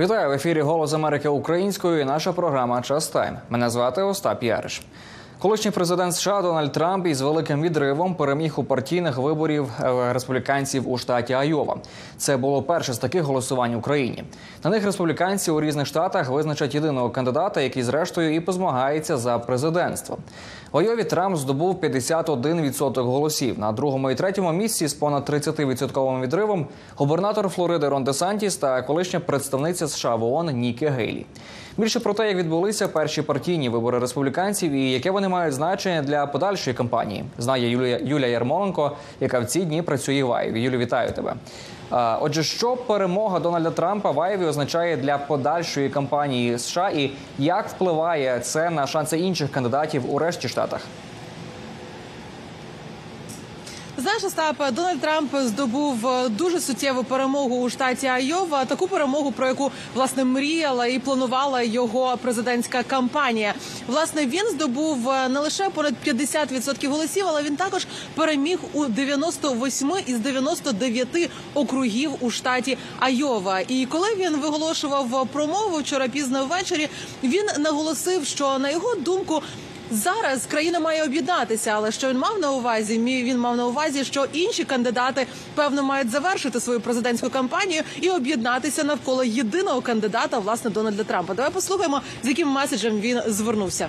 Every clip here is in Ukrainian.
Вітаю в ефірі Голос Америки українською. і Наша програма Час Тайм. Мене звати Остап Яриш. Колишній президент США Дональд Трамп із великим відривом переміг у партійних виборів е, республіканців у штаті Айова. Це було перше з таких голосувань в Україні. На них республіканці у різних штатах визначать єдиного кандидата, який зрештою і позмагається за президентство. В Айові Трамп здобув 51% голосів. На другому і третьому місці з понад 30% відривом губернатор Флориди Рон Де Сантіс та колишня представниця США в ООН Нікі Гейлі. Більше про те, як відбулися перші партійні вибори республіканців і яке вони мають значення для подальшої кампанії, знає Юлія Юлія Ярмоленко, яка в ці дні працює в Айві. Юлі, вітаю тебе. Отже, що перемога Дональда Трампа в Айві означає для подальшої кампанії США, і як впливає це на шанси інших кандидатів у решті штатах? Знаєш, Остап, Дональд Трамп здобув е, дуже суттєву перемогу у штаті Айова. Таку перемогу, про яку власне мріяла і планувала його президентська кампанія. Власне, він здобув е, не лише понад 50% голосів, але він також переміг у 98 із 99 округів у штаті Айова. І коли він виголошував промову вчора пізно ввечері, він наголосив, що на його думку. Зараз країна має об'єднатися, але що він мав на увазі? Він мав на увазі, що інші кандидати певно мають завершити свою президентську кампанію і об'єднатися навколо єдиного кандидата, власне, Дональда Трампа. Давай послухаємо, з яким меседжем він звернувся.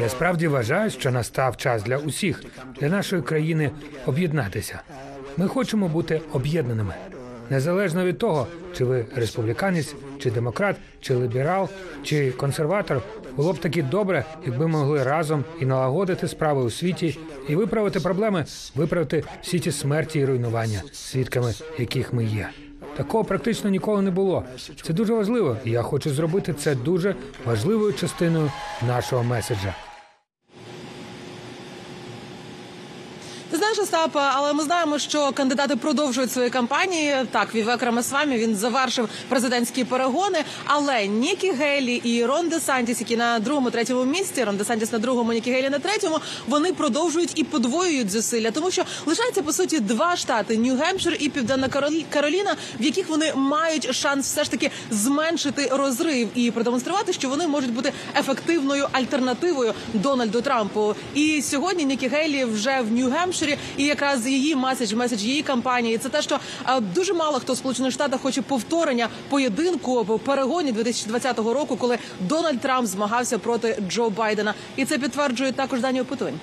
Я справді вважаю, що настав час для усіх, для нашої країни об'єднатися. Ми хочемо бути об'єднаними. Незалежно від того, чи ви республіканець, чи демократ, чи ліберал, чи консерватор, було б таки добре, якби могли разом і налагодити справи у світі, і виправити проблеми, виправити всі ті смерті і руйнування, свідками яких ми є. Такого практично ніколи не було. Це дуже важливо, і я хочу зробити це дуже важливою частиною нашого меседжа. Знаєш, Остап, але ми знаємо, що кандидати продовжують свої кампанії. Так, Вівек Рамасвамі він завершив президентські перегони. Але Нікі Гейлі і Рон Де Сантіс, які на другому, третьому місці, Рон Де на другому, Нікі Гейлі на третьому, вони продовжують і подвоюють зусилля, тому що лишається по суті два штати: Нью-Гемпшир і Південна Каролі- Кароліна, в яких вони мають шанс все ж таки зменшити розрив і продемонструвати, що вони можуть бути ефективною альтернативою Дональду Трампу. І сьогодні Нікі Гейлі вже в Нью-Гемпширі, і якраз її меседж, меседж її кампанії. Це те, що е, дуже мало хто в Сполучених Штатах хоче повторення поєдинку або перегоні 2020 року, коли Дональд Трамп змагався проти Джо Байдена. І це підтверджують також дані опитувань.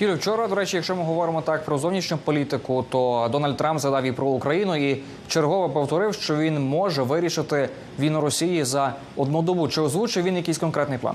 Юлю, вчора, до речі, якщо ми говоримо так про зовнішню політику, то Дональд Трамп згадав і про Україну і чергово повторив, що він може вирішити війну Росії за одну добу. Чи озвучив він якийсь конкретний план?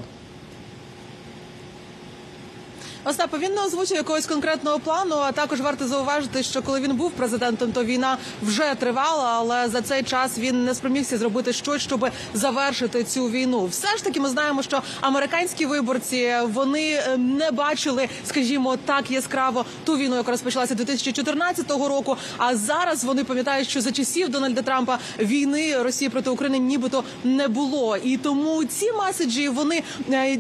Остапа, він не озвучив якогось конкретного плану. А також варто зауважити, що коли він був президентом, то війна вже тривала, але за цей час він не спромігся зробити щось, щоб завершити цю війну. Все ж таки, ми знаємо, що американські виборці вони е, не бачили, скажімо, так яскраво ту війну, яка розпочалася 2014 року. А зараз вони пам'ятають, що за часів Дональда Трампа війни Росії проти України нібито не було, і тому ці меседжі вони е,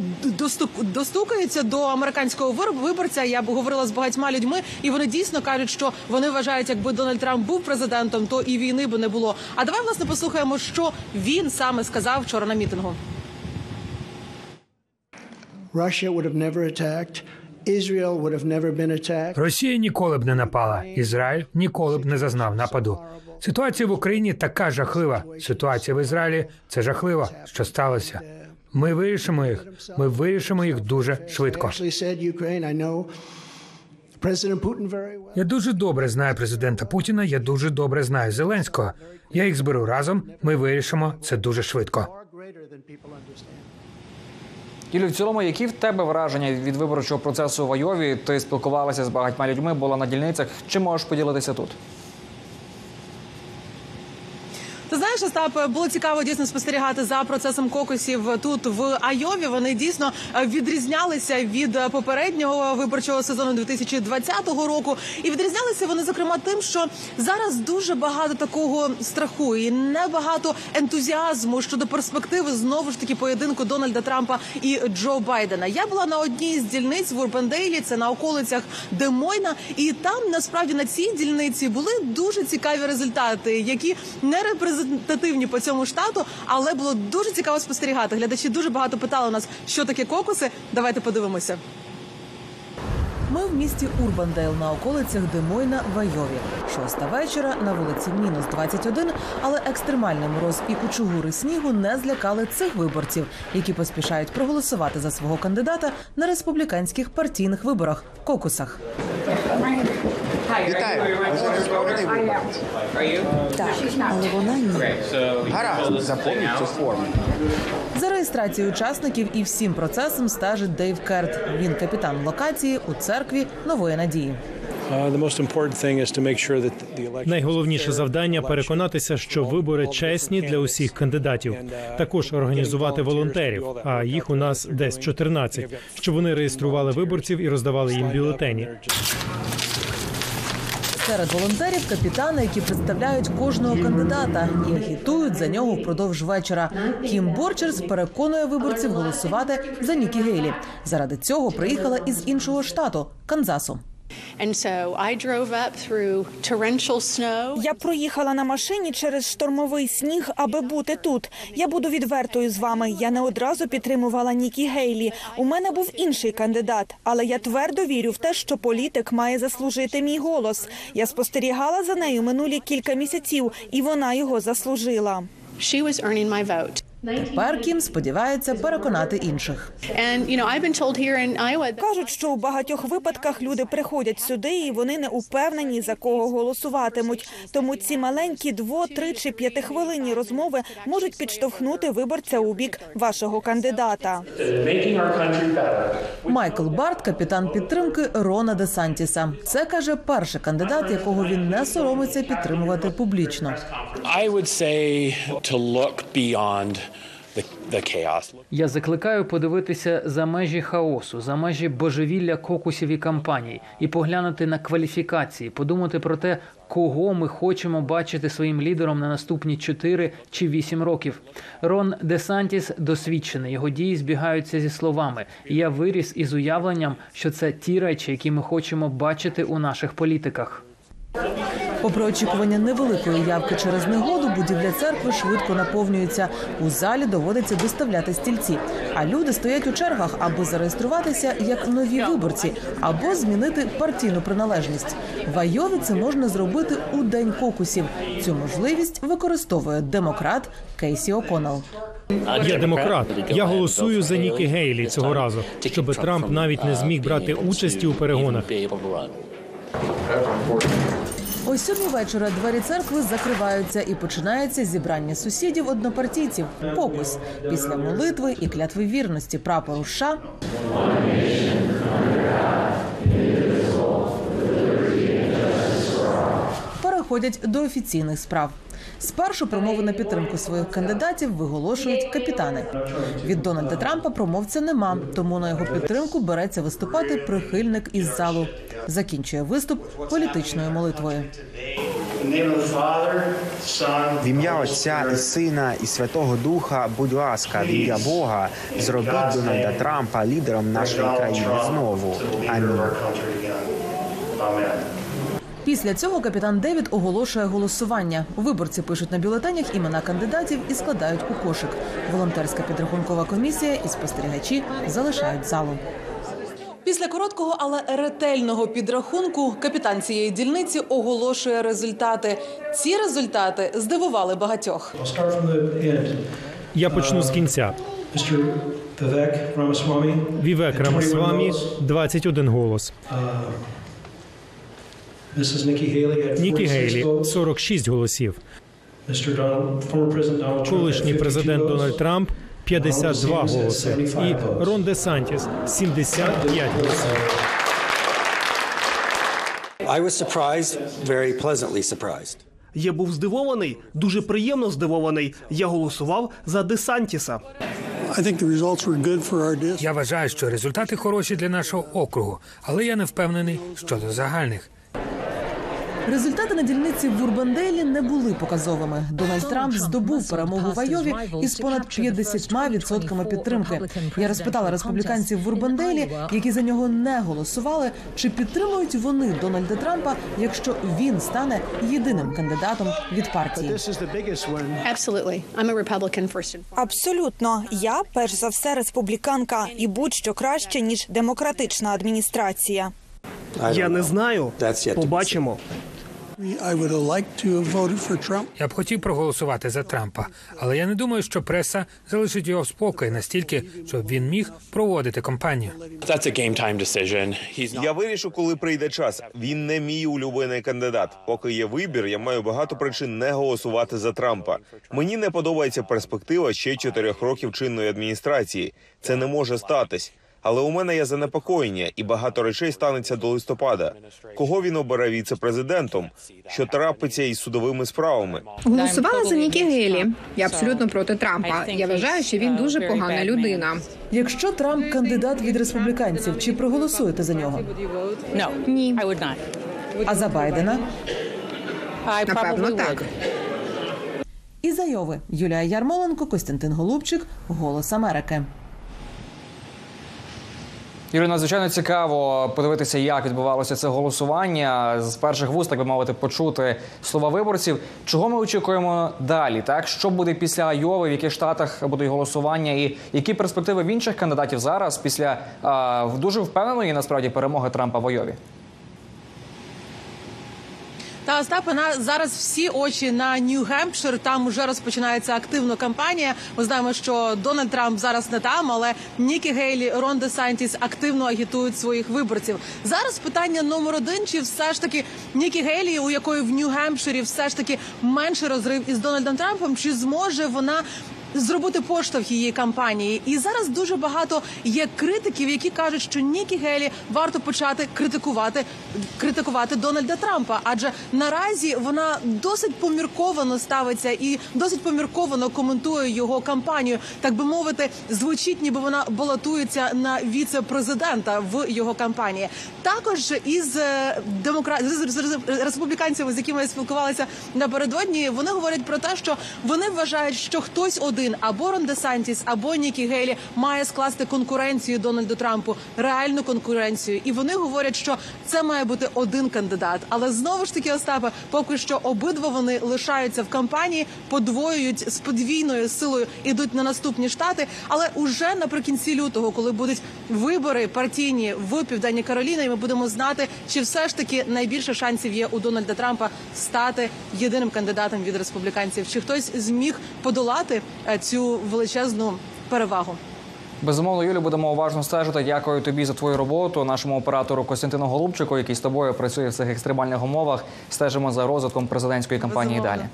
достукаються до американського вир- виборця. Я б говорила з багатьма людьми, і вони дійсно кажуть, що вони вважають, якби Дональд Трамп був президентом, то і війни би не було. А давай власне послухаємо, що він саме сказав вчора на мітингу. Russia would have never attacked. Росія ніколи б не напала. Ізраїль ніколи б не зазнав нападу. Ситуація в Україні така жахлива. Ситуація в Ізраїлі це жахливо, що сталося. Ми вирішимо їх. Ми вирішимо їх дуже швидко. Я дуже добре знаю президента Путіна. Я дуже добре знаю Зеленського. Я їх зберу разом. Ми вирішимо це дуже швидко. Юлю, в цілому, які в тебе враження від виборчого процесу в Айові? Ти спілкувалася з багатьма людьми, була на дільницях. Чи можеш поділитися тут? Знаєш, Остап, було цікаво дійсно спостерігати за процесом кокусів тут в Айові. Вони дійсно е, відрізнялися від е, попереднього виборчого сезону 2020 року. І відрізнялися вони зокрема тим, що зараз дуже багато такого страху і небагато ентузіазму щодо перспективи знову ж таки поєдинку Дональда Трампа і Джо Байдена. Я була на одній з дільниць в Урбандейлі, це на околицях Демойна, і там насправді на цій дільниці були дуже цікаві результати, які не репрезентативні по цьому штату, але було дуже цікаво спостерігати. Глядачі дуже багато питали у нас, що таке кокуси. Давайте подивимося. Ми в місті Урбандейл на околицях Демойна в Айові. Шоста вечора на вулиці мінус 21, але екстремальний мороз і кучугури снігу не злякали цих виборців, які поспішають проголосувати за свого кандидата на республіканських партійних виборах кокусах. Так, але вона ні. Гаразд, запомніть цю форму. За реєстрацією учасників і всім процесом стежить Дейв Керт. Він капітан локації у церкві Нової Надії. Uh, Найголовніше завдання переконатися, що вибори чесні для усіх кандидатів. Також організувати волонтерів. А їх у нас десь 14, щоб вони реєстрували виборців і роздавали їм бюлетені. Серед волонтерів капітани, які представляють кожного кандидата і агітують за нього впродовж вечора. Кім Борчерс переконує виборців голосувати за Нікі Гейлі. Заради цього приїхала із іншого штату Канзасу. Я проїхала на машині через штормовий сніг, аби бути тут. Я буду відвертою з вами. Я не одразу підтримувала Нікі Гейлі. У мене був інший кандидат, але я твердо вірю в те, що політик має заслужити мій голос. Я спостерігала за нею минулі кілька місяців, і вона його заслужила. She was earning my vote. Тепер Кім сподівається переконати інших. Кажуть, що у багатьох випадках люди приходять сюди і вони не упевнені за кого голосуватимуть. Тому ці маленькі дво, три чи п'ятихвилинні розмови можуть підштовхнути виборця у бік вашого кандидата. Майкл Барт, капітан підтримки Рона Де Сантіса. Це каже перший кандидат, якого він не соромиться підтримувати публічно. I would say to look beyond. Я закликаю подивитися за межі хаосу, за межі божевілля кокусів і кампаній, і поглянути на кваліфікації, подумати про те, кого ми хочемо бачити своїм лідером на наступні 4 чи 8 років. Рон Десантіс досвідчений, його дії збігаються зі словами. Я виріс із уявленням, що це ті речі, які ми хочемо бачити у наших політиках. Попри очікування невеликої явки через негоду, будівля церкви швидко наповнюється. У залі доводиться доставляти стільці. А люди стоять у чергах, аби зареєструватися як нові виборці або змінити партійну приналежність. В Айові це можна зробити у день кокусів. Цю можливість використовує демократ Кейсі О'Коннелл. Я демократ. Я голосую за Нікі Гейлі цього разу, щоб Трамп навіть не зміг брати участі у перегонах. О сьомій вечора двері церкви закриваються і починається зібрання сусідів однопартійців. Кокус після молитви і клятви вірності прапору США. Переходять до офіційних справ. Спершу промови на підтримку своїх кандидатів виголошують капітани. Від Дональда Трампа промовця нема, тому на його підтримку береться виступати прихильник із залу. Закінчує виступ політичною молитвою. В ім'я Отця і Сина і Святого Духа, будь ласка, в ім'я Бога, зробіть Дональда Трампа лідером нашої країни знову. Амінь. Після цього капітан Девід оголошує голосування. Виборці пишуть на бюлетенях імена кандидатів і складають у кошик. Волонтерська підрахункова комісія і спостерігачі залишають залу. Після короткого, але ретельного підрахунку капітан цієї дільниці оголошує результати. Ці результати здивували багатьох. Я почну з кінця. Вівек Рамасвамі 21 голос. Нікі Гейлі 46 голосів. Колишній президент Дональд Трамп 52 голоси. І Рон Де Сантіс 75 голосів. I was surprised, very pleasantly surprised. Я був здивований, дуже приємно здивований. Я голосував за Десантіса. Я вважаю, що результати хороші для нашого округу, але я не впевнений щодо загальних. Результати на дільниці в Урбанделі не були показовими. Дональд Трамп здобув перемогу в Айові із понад 50% підтримки. Я розпитала республіканців в Урбанделі, які за нього не голосували, чи підтримують вони Дональда Трампа, якщо він стане єдиним кандидатом від партії. Абсолютно, я перш за все республіканка, і будь-що краще ніж демократична адміністрація. Я не знаю. Побачимо. Я б хотів проголосувати за Трампа, але я не думаю, що преса залишить його в спокої настільки, щоб він міг проводити кампанію. Я вирішу, коли прийде час. Він не мій улюблений кандидат. Поки є вибір, я маю багато причин не голосувати за Трампа. Мені не подобається перспектива ще чотирьох років чинної адміністрації. Це не може статись. Але у мене є занепокоєння, і багато речей станеться до листопада. Кого він обере віце-президентом? Що трапиться із судовими справами? Голосувала за Нікі Гейлі. Я абсолютно проти Трампа. Я вважаю, що він дуже погана людина. Якщо Трамп кандидат від республіканців, чи проголосуєте за нього? Ні. А за Байдена? Напевно, так. Із Айови Юлія Ярмоленко, Костянтин Голубчик, Голос Америки. Юрій, надзвичайно цікаво подивитися, як відбувалося це голосування. З перших вуст, так би мовити, почути слова виборців. Чого ми очікуємо далі? Так що буде після Айови, в яких штатах будуть голосування, і які перспективи в інших кандидатів зараз після а, дуже впевненої насправді перемоги Трампа в Айові? Та Остапе, на зараз всі очі на Нью-Гемпшир. Там вже розпочинається активна кампанія. Ми знаємо, що Дональд Трамп зараз не там, але Нікі Гейлі, Рон Де Сантіс активно агітують своїх виборців. Зараз питання номер один: чи все ж таки Нікі Гейлі, у якої в Нью-Гемпширі все ж таки менший розрив із Дональдом Трампом, чи зможе вона? Зробити поштовх її кампанії, і зараз дуже багато є критиків, які кажуть, що Нікі Гелі варто почати критикувати критикувати Дональда Трампа, адже наразі вона досить помірковано ставиться і досить помірковано коментує його кампанію. Так би мовити, звучить, ніби вона балотується на віце-президента в його кампанії. Також із е, демокра... з- республіканцями, з якими я спілкувалася напередодні, вони говорять про те, що вони вважають, що хтось один або Рон Де Сантіс, або Нікі Гейлі має скласти конкуренцію Дональду Трампу, реальну конкуренцію. І вони говорять, що це має бути один кандидат. Але знову ж таки, Остапе, поки що обидва вони лишаються в кампанії, подвоюють з подвійною силою, ідуть на наступні штати. Але уже наприкінці лютого, коли будуть вибори партійні в Південній Кароліні, ми будемо знати, чи все ж таки найбільше шансів є у Дональда Трампа стати єдиним кандидатом від республіканців. Чи хтось зміг подолати цю величезну перевагу? Безумовно, Юлі, будемо уважно стежити. Дякую тобі за твою роботу. Нашому оператору Костянтину Голубчику, який з тобою працює в цих екстремальних умовах. Стежимо за розвитком президентської кампанії Безумовно. далі.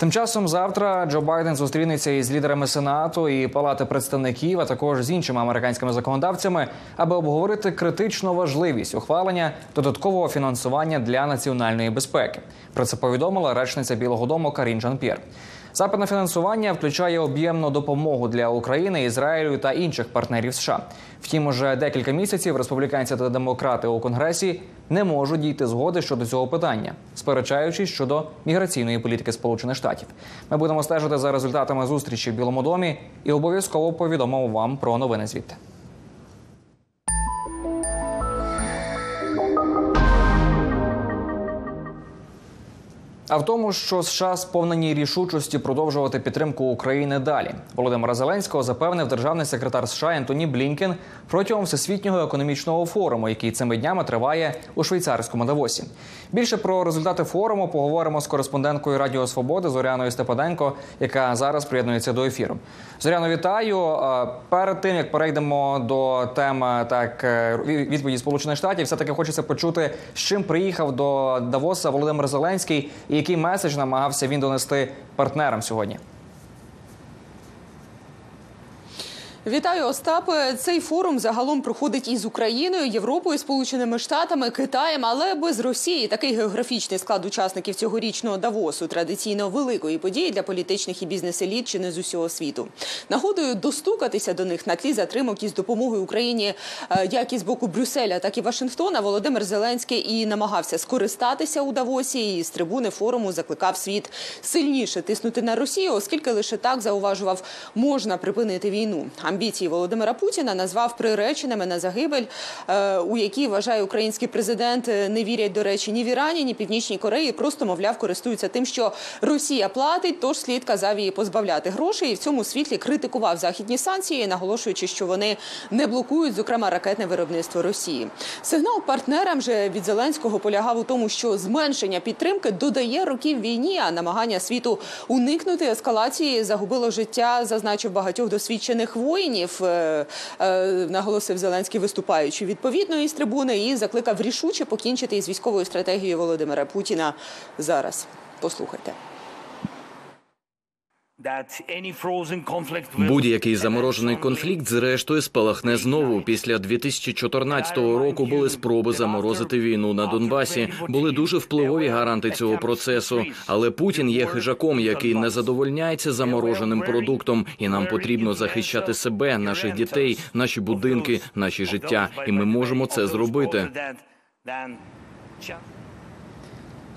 Тим часом завтра Джо Байден зустрінеться із лідерами Сенату і Палати представників, а також з іншими американськими законодавцями, аби обговорити критичну важливість ухвалення додаткового фінансування для національної безпеки. Про це повідомила речниця Білого Дому Карін Жан-П'єр. Запит на фінансування включає об'ємну допомогу для України, Ізраїлю та інших партнерів США. Втім, уже декілька місяців республіканці та демократи у конгресі не можуть дійти згоди щодо цього питання, сперечаючись щодо міграційної політики Сполучених Штатів. Ми будемо стежити за результатами зустрічі в Білому домі і обов'язково повідомимо вам про новини звідти. А в тому, що США сповнені рішучості продовжувати підтримку України далі. Володимира Зеленського запевнив державний секретар США Ентоні Блінкен протягом всесвітнього економічного форуму, який цими днями триває у швейцарському Давосі. Більше про результати форуму поговоримо з кореспонденткою Радіо Свободи Зоряною Степаненко, яка зараз приєднується до ефіру. Зоряно, вітаю. Е, Перед тим як перейдемо до теми так е, відповіді Сполучених Штатів, все таки хочеться почути, з чим приїхав до Давоса Володимир Зеленський і який меседж намагався він донести партнерам сьогодні. Вітаю, Остапе. Цей форум загалом проходить із Україною, Європою, Сполученими Штатами, Китаєм, але без Росії. Такий географічний склад учасників цьогорічного Давосу традиційно великої події для політичних і бізнес-еліт чи не з усього світу. Нагодою достукатися до них на тлі затримок із допомогою Україні, е, як із боку Брюсселя, так і Вашингтона. Володимир Зеленський і намагався скористатися у Давосі. І з трибуни форуму закликав світ сильніше тиснути на Росію, оскільки лише так зауважував, можна припинити війну. Амбіції Володимира Путіна назвав приреченими на загибель, е, у якій вважає український президент. е, Не вірять до речі ні в Ірані, ні Північній Кореї. Просто мовляв, користуються тим, що Росія платить, тож слід казав її позбавляти грошей. І в цьому світлі критикував західні санкції, наголошуючи, що вони не блокують, зокрема, ракетне виробництво Росії. Сигнал партнерам же від Зеленського полягав у тому, що зменшення підтримки додає років війні, а намагання світу уникнути ескалації загубило життя, зазначив багатьох досвідчених воїнів. е, е, Наголосив Зеленський, виступаючи відповідно із трибуни, і закликав рішуче покінчити із військовою стратегією Володимира Путіна зараз. Послухайте. Будь-який заморожений конфлікт, зрештою, спалахне знову. Після 2014 року були спроби заморозити війну на Донбасі. Були дуже впливові гаранти цього процесу. Але Путін є хижаком, який не задовольняється замороженим продуктом, і нам потрібно захищати себе, наших дітей, наші будинки, наші життя. І ми можемо це зробити.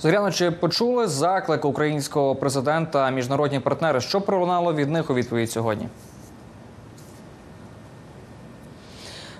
Зоряно, чи почули заклик українського президента міжнародні партнери? Що пролунало від них у відповідь сьогодні?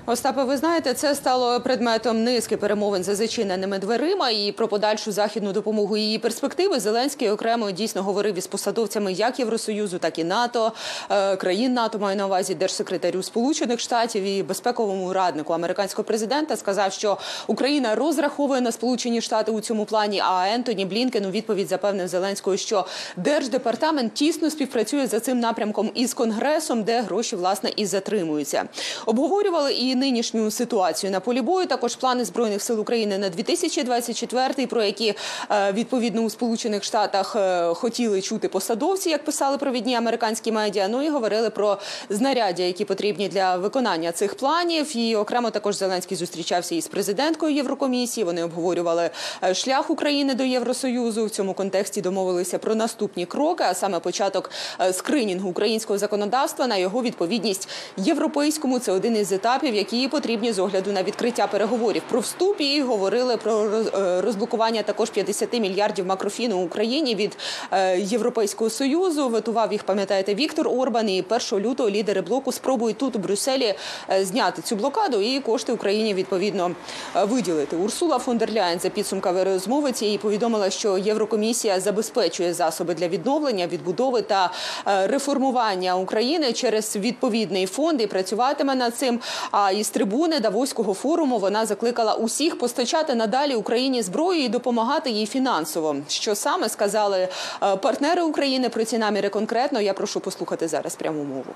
Остапе, ви знаєте, це стало предметом низки перемовин за зачиненими дверима. І про подальшу західну допомогу її перспективи Зеленський окремо дійсно говорив із посадовцями як Євросоюзу, так і НАТО, е, країн НАТО маю на увазі держсекретарю Сполучених Штатів і безпековому раднику американського президента. Сказав, що Україна розраховує на Сполучені Штати у цьому плані. А Ентоні Блінкен у відповідь запевнив Зеленського, що держдепартамент тісно співпрацює за цим напрямком із конгресом, де гроші власне і затримуються. Обговорювали і нинішню ситуацію на полі бою. Також плани збройних сил України на 2024, про які е, відповідно у Сполучених Штатах е, хотіли чути посадовці, як писали провідні американські медіа. Ну і говорили про знаряддя, які потрібні для виконання цих планів. І окремо також Зеленський зустрічався із президенткою Єврокомісії. Вони обговорювали е, шлях України до Євросоюзу. В цьому контексті домовилися про наступні кроки, а саме початок скринінгу українського законодавства на його відповідність європейському. Це один із етапів, які потрібні з огляду на відкриття переговорів про вступ. І говорили про е, розблокування також 50 мільярдів макрофіну Україні від е, Європейського союзу. Витував їх, пам'ятаєте, Віктор Орбан. І 1 лютого лідери блоку спробують тут у Брюсселі е, зняти цю блокаду і кошти Україні відповідно виділити. Урсула фон дер Ляєн за підсумками розмови цієї повідомила, що Єврокомісія забезпечує засоби для відновлення, відбудови та реформування України через відповідний фонд і працюватиме над цим. А із трибуни Давоського форуму вона закликала усіх постачати надалі Україні зброю і допомагати їй фінансово. Що саме сказали е, партнери України про ці наміри конкретно? Я прошу послухати зараз пряму мову.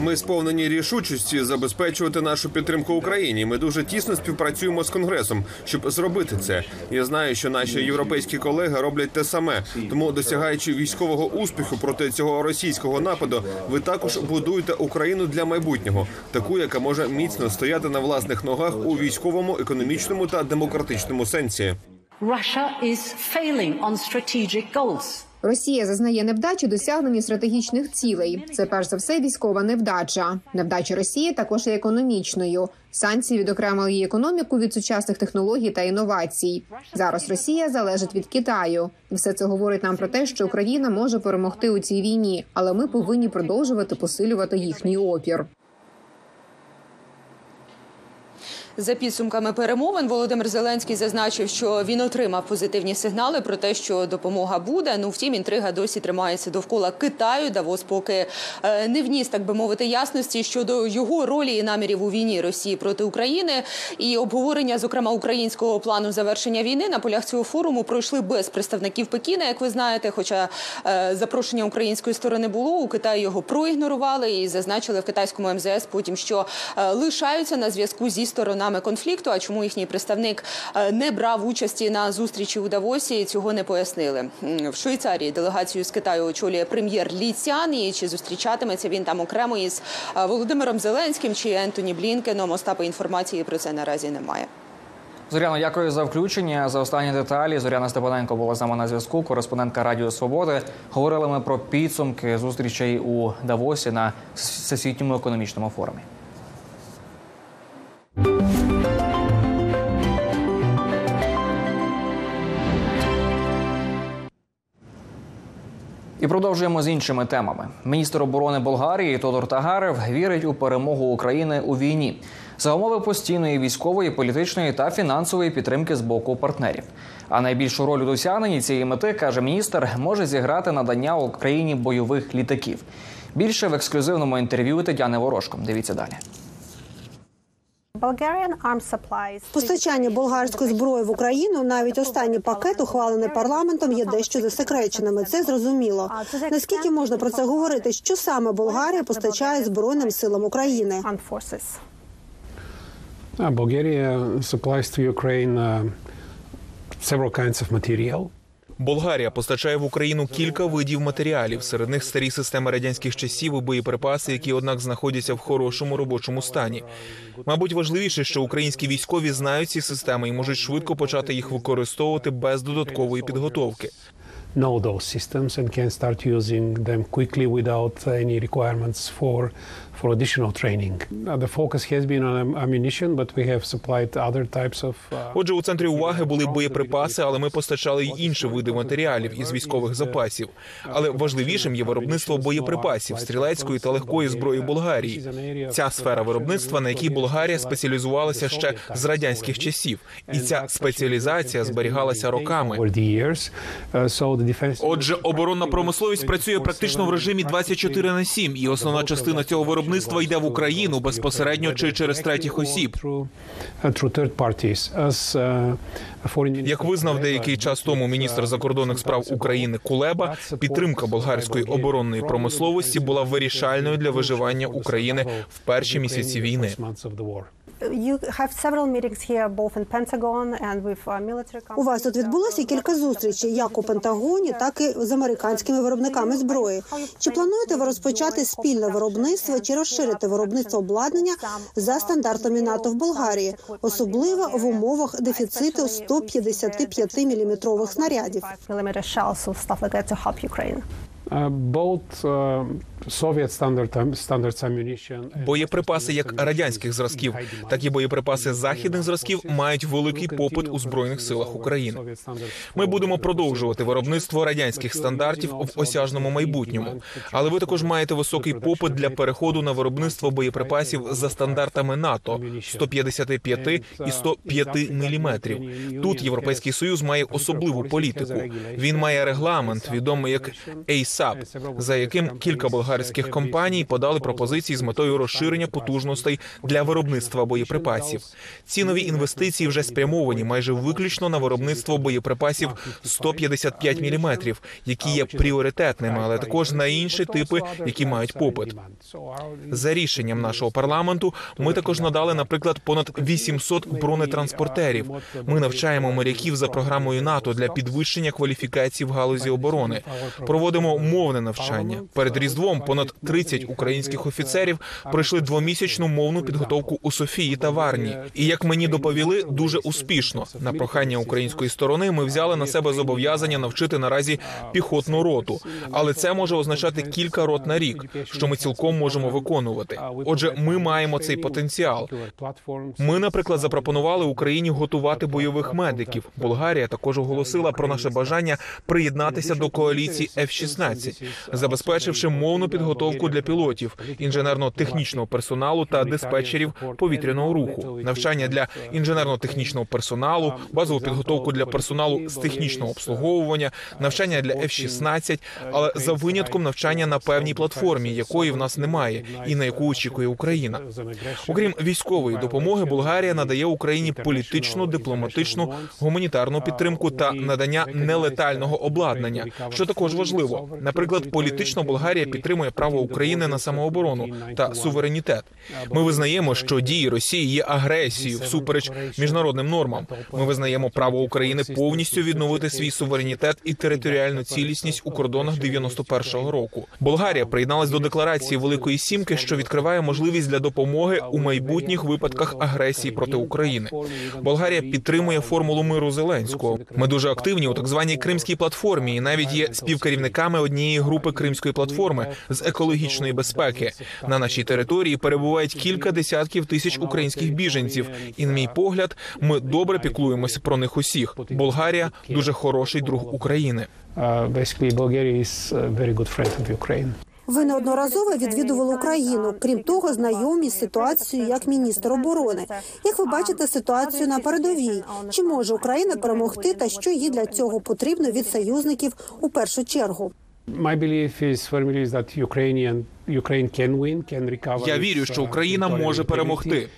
Ми сповнені рішучості забезпечувати нашу підтримку Україні. Ми дуже тісно співпрацюємо з конгресом, щоб зробити це. Я знаю, що наші європейські колеги роблять те саме. Тому, досягаючи військового успіху проти цього російського нападу, ви також будуєте Україну для майбутнього, таку, яка може міцно стояти на власних ногах у військовому, економічному та демократичному сенсі. Russia is failing on strategic goals. Росія зазнає невдачі досягнення стратегічних цілей. Це перш за все військова невдача. Невдача Росії також є економічною. Санкції відокремили її економіку від сучасних технологій та інновацій. Зараз Росія залежить від Китаю, і все це говорить нам про те, що Україна може перемогти у цій війні, але ми повинні продовжувати посилювати їхній опір. За підсумками перемовин Володимир Зеленський зазначив, що він отримав позитивні сигнали про те, що допомога буде. Ну втім, інтрига досі тримається довкола Китаю. Давос поки е, не вніс, так би мовити, ясності щодо його ролі і намірів у війні Росії проти України. І обговорення, зокрема українського плану завершення війни на полях цього форуму пройшли без представників Пекіна, як ви знаєте. Хоча е, запрошення української сторони було у Китаї його проігнорували і зазначили в китайському МЗС потім, що е, лишаються на зв'язку зі сторонами сторонами конфлікту. А чому їхній представник е, не брав участі на зустрічі у Давосі? Цього не пояснили. В Швейцарії делегацію з Китаю очолює прем'єр Лі Цян. І чи зустрічатиметься він там окремо із е, Володимиром Зеленським чи Ентоні Блінкеном? Остапа інформації про це наразі немає. Зоряно, дякую за включення. За останні деталі. Зоряна Степаненко була з на зв'язку. Кореспондентка Радіо Свободи. Говорили ми про підсумки зустрічей у Давосі на всесвітньому економічному форумі. І продовжуємо з іншими темами. Міністр оборони Болгарії Тодор Тагарев вірить у перемогу України у війні за умови постійної військової, політичної та фінансової підтримки з боку партнерів. А найбільшу роль у досягненні цієї мети каже міністр, може зіграти надання Україні бойових літаків. Більше в ексклюзивному інтерв'ю Тетяни Ворожко. Дивіться далі. Постачання болгарської зброї в Україну, навіть останній пакет, ухвалений парламентом, є дещо засекреченими. Це зрозуміло. Наскільки можна про це говорити? Що саме Болгарія постачає збройним силам України? Uh, Bulgaria supplies to Ukraine uh, several kinds of material. Болгарія постачає в Україну кілька видів матеріалів. Серед них старі системи радянських часів і боєприпаси, які однак знаходяться в хорошому робочому стані. Мабуть, важливіше, що українські військові знають ці системи і можуть швидко почати їх використовувати без додаткової підготовки. Know those systems and can start using them quickly without any requirements for for additional training. Uh, the focus has been on ammunition, but we have supplied other types of. Uh, Отже, у центрі уваги були боєприпаси, але ми постачали й інші види матеріалів із військових запасів. Але важливішим є виробництво боєприпасів, стрілецької та легкої зброї Болгарії. Ця сфера виробництва, на якій Болгарія спеціалізувалася ще з радянських часів, і ця спеціалізація зберігалася роками. uh. Отже, оборонна промисловість працює практично в режимі 24 на 7, і основна частина цього виробництва йде в Україну безпосередньо чи через третіх осіб. Як визнав деякий час тому міністр закордонних справ України Кулеба, підтримка болгарської оборонної промисловості була вирішальною для виживання України в перші місяці війни. У вас тут відбулося кілька зустрічей, як у Пентагоні, так і з американськими виробниками зброї. Чи плануєте ви розпочати спільне виробництво чи розширити виробництво обладнання за стандартами НАТО в Болгарії, особливо в умовах дефіциту 100 155-мм снарядів standards ammunition. and Боєприпаси як радянських зразків, так і боєприпаси західних зразків мають великий попит у збройних силах України. Ми будемо продовжувати виробництво радянських стандартів в осяжному майбутньому, але ви також маєте високий попит для переходу на виробництво боєприпасів за стандартами НАТО 155 і 105 міліметрів. Тут європейський союз має особливу політику. Він має регламент, відомий як ASAP, за яким кілька болгарських компаній подали пропозиції з метою розширення потужностей для виробництва боєприпасів. Ці нові інвестиції вже спрямовані майже виключно на виробництво боєприпасів 155 мм, які є пріоритетними, але також на інші типи, які мають попит. За рішенням нашого парламенту ми також надали, наприклад, понад 800 бронетранспортерів. Ми навчаємо моряків за програмою НАТО для підвищення кваліфікації в галузі оборони. Проводимо мовне навчання. Перед різдвом понад 30 українських офіцерів пройшли двомісячну мовну підготовку у Софії та Варні. І як мені доповіли, дуже успішно. На прохання української сторони ми взяли на себе зобов'язання навчити наразі піхотну роту, але це може означати кілька рот на рік, що ми цілком можемо виконувати. Отже, ми маємо цей потенціал. Ми, наприклад, запропонували Україні готувати бойових медиків. Болгарія також оголосила про наше бажання приєднатися до коаліції F-16, забезпечивши мовну підготовку для пілотів, інженерно-технічного персоналу та диспетчерів повітряного руху, навчання для інженерно-технічного персоналу, базову підготовку для персоналу з технічного обслуговування, навчання для F-16, але за винятком навчання на певній платформі, якої в нас немає, і на яку очікує Україна. Окрім військової допомоги, Болгарія надає Україні політичну, дипломатичну, гуманітарну підтримку та надання нелетального обладнання, що також важливо. Наприклад, політично Болгарія підтримує право України на самооборону та суверенітет. Ми визнаємо, що дії Росії є агресією всупереч міжнародним нормам. Ми визнаємо право України повністю відновити свій суверенітет і територіальну цілісність у кордонах 91-го року. Болгарія приєдналась до декларації Великої Сімки, що відкриває можливість для допомоги у майбутніх випадках агресії проти України. Болгарія підтримує формулу миру Зеленського. Ми дуже активні у так званій кримській платформі, і навіть є співкерівниками однієї групи кримської платформи з екологічної безпеки. На нашій території перебувають кілька десятків тисяч українських біженців. І, на мій погляд, ми добре піклуємося про них усіх. Болгарія дуже хороший друг України. Uh. Ви неодноразово відвідували Україну. Крім того, знайомі з ситуацією як міністр оборони. Як ви бачите ситуацію на передовій? Чи може Україна перемогти, та що їй для цього потрібно від союзників у першу чергу? My belief is firmly that Ukrainian Ukraine can win, can recover. Я вірю, що uh, Україна може перемогти.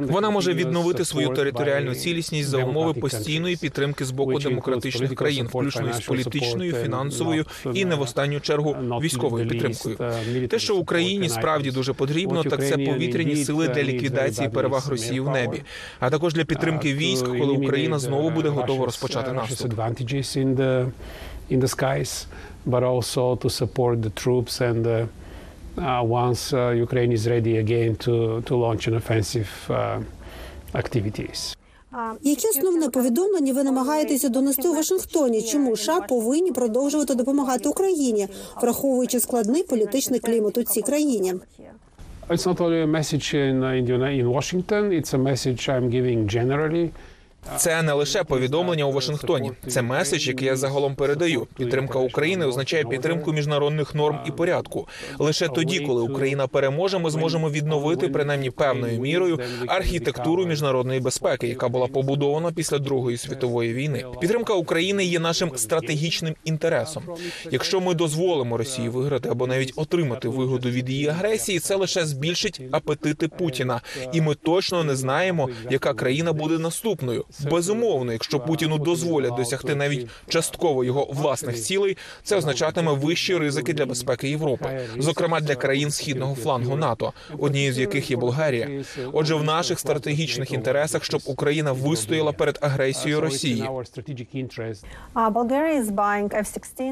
Вона може відновити свою територіальну цілісність за умови постійної підтримки з боку демократичних країн, включно із політичною, фінансовою і не в uh, останню чергу військовою підтримкою. uh, Те, що Україні справді дуже потрібно, так це повітряні сили uh, для ліквідації переваг Росії в небі, а також для підтримки uh, військ, коли Україна знову буде uh, готова розпочати uh, наступ. In the skies, but also to support the troops and uh, uh, once uh, Ukraine is ready again to to launch an offensive uh, activities. Які основне повідомлення ви намагаєтеся донести у Вашингтоні? Чому США повинні продовжувати допомагати Україні, враховуючи складний політичний клімат у цій країні? It's not only a message in uh, in, in Washington. It's a message I'm giving generally. Це не лише повідомлення у Вашингтоні. Це меседж, який я загалом передаю. Підтримка України означає підтримку міжнародних норм і порядку. Лише тоді, коли Україна переможе, ми зможемо відновити принаймні певною мірою архітектуру міжнародної безпеки, яка була побудована після Другої світової війни. Підтримка України є нашим стратегічним інтересом. Якщо ми дозволимо Росії виграти або навіть отримати вигоду від її агресії, це лише збільшить апетити Путіна, і ми точно не знаємо, яка країна буде наступною. Безумовно, якщо Путіну дозволять досягти навіть частково його власних цілей, це означатиме вищі ризики для безпеки Європи, зокрема для країн східного флангу НАТО, однією з яких є Болгарія. Отже, в наших стратегічних інтересах, щоб Україна вистояла перед агресією Росії.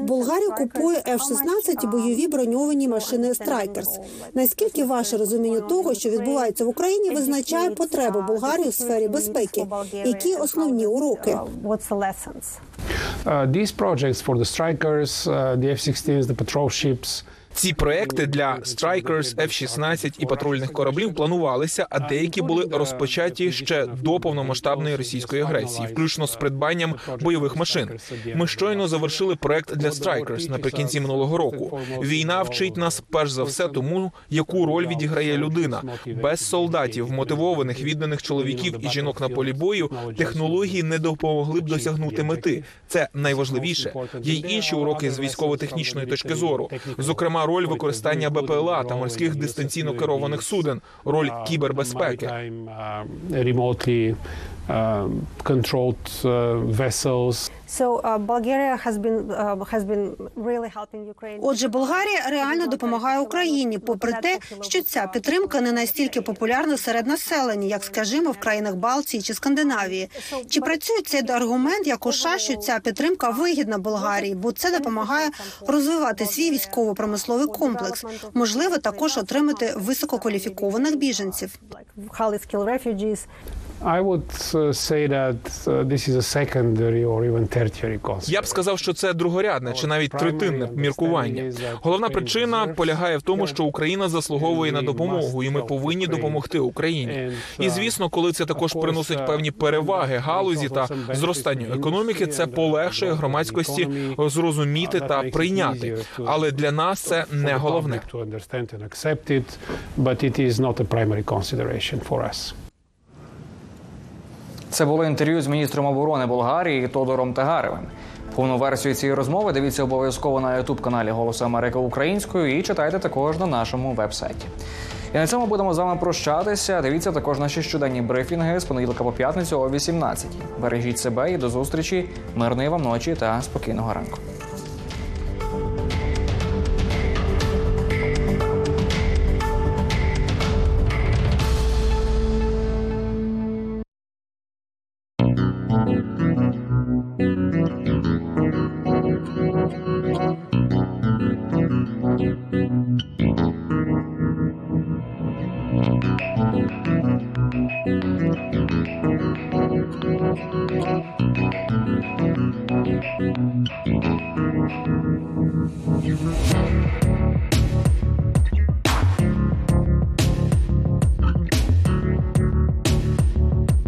Болгарія купує F-16 і бойові броньовані машини Strikers. Наскільки ваше розуміння того, що відбувається в Україні, визначає потреби Болгарії у сфері безпеки? Які основні уроки? Uh, these projects for the strikers, uh, the F-16s, the patrol ships. Ці проекти для Strikers, F-16 і патрульних кораблів планувалися, а деякі були розпочаті ще до повномасштабної російської агресії, включно з придбанням бойових машин. Ми щойно завершили проект для Strikers наприкінці минулого року. Війна вчить нас перш за все тому, яку роль відіграє людина. Без солдатів, мотивованих, відданих чоловіків і жінок на полі бою, технології не допомогли б досягнути мети. Це найважливіше. Є й інші уроки з військово-технічної точки зору, зокрема роль використання БПЛА та морських дистанційно керованих суден, роль кібербезпеки. Remotely uh, controlled vessels. Uh, uh. Отже, Болгарія реально допомагає Україні, попри те, що ця підтримка не настільки популярна серед населення, як скажімо, в країнах Балтії чи Скандинавії. Чи працює цей аргумент як у США, що ця підтримка вигідна Болгарії, бо це допомагає розвивати свій військово-промисловий комплекс, можливо, також отримати висококваліфікованих біженців. Highly skilled refugees. I would uh, say that uh, this is a secondary or even tertiary concept. Я б сказав, що це другорядне чи навіть третинне міркування. Головна причина полягає в тому, що Україна заслуговує на допомогу, і ми повинні допомогти Україні. І звісно, коли це також приносить певні переваги галузі та зростанню економіки, це полегшує громадськості зрозуміти та прийняти. Але для нас це не головне. To understand and accept it, but it is not a primary consideration for us. Це було інтерв'ю з міністром оборони Болгарії Тодором Тагаревим. Повну версію цієї розмови дивіться обов'язково на ютуб каналі Голосу Америки Українською і читайте також на нашому вебсайті. І на цьому будемо з вами прощатися. Дивіться також наші щоденні брифінги з понеділка по п'ятницю о 18 Бережіть себе і до зустрічі, мирної вам ночі та спокійного ранку.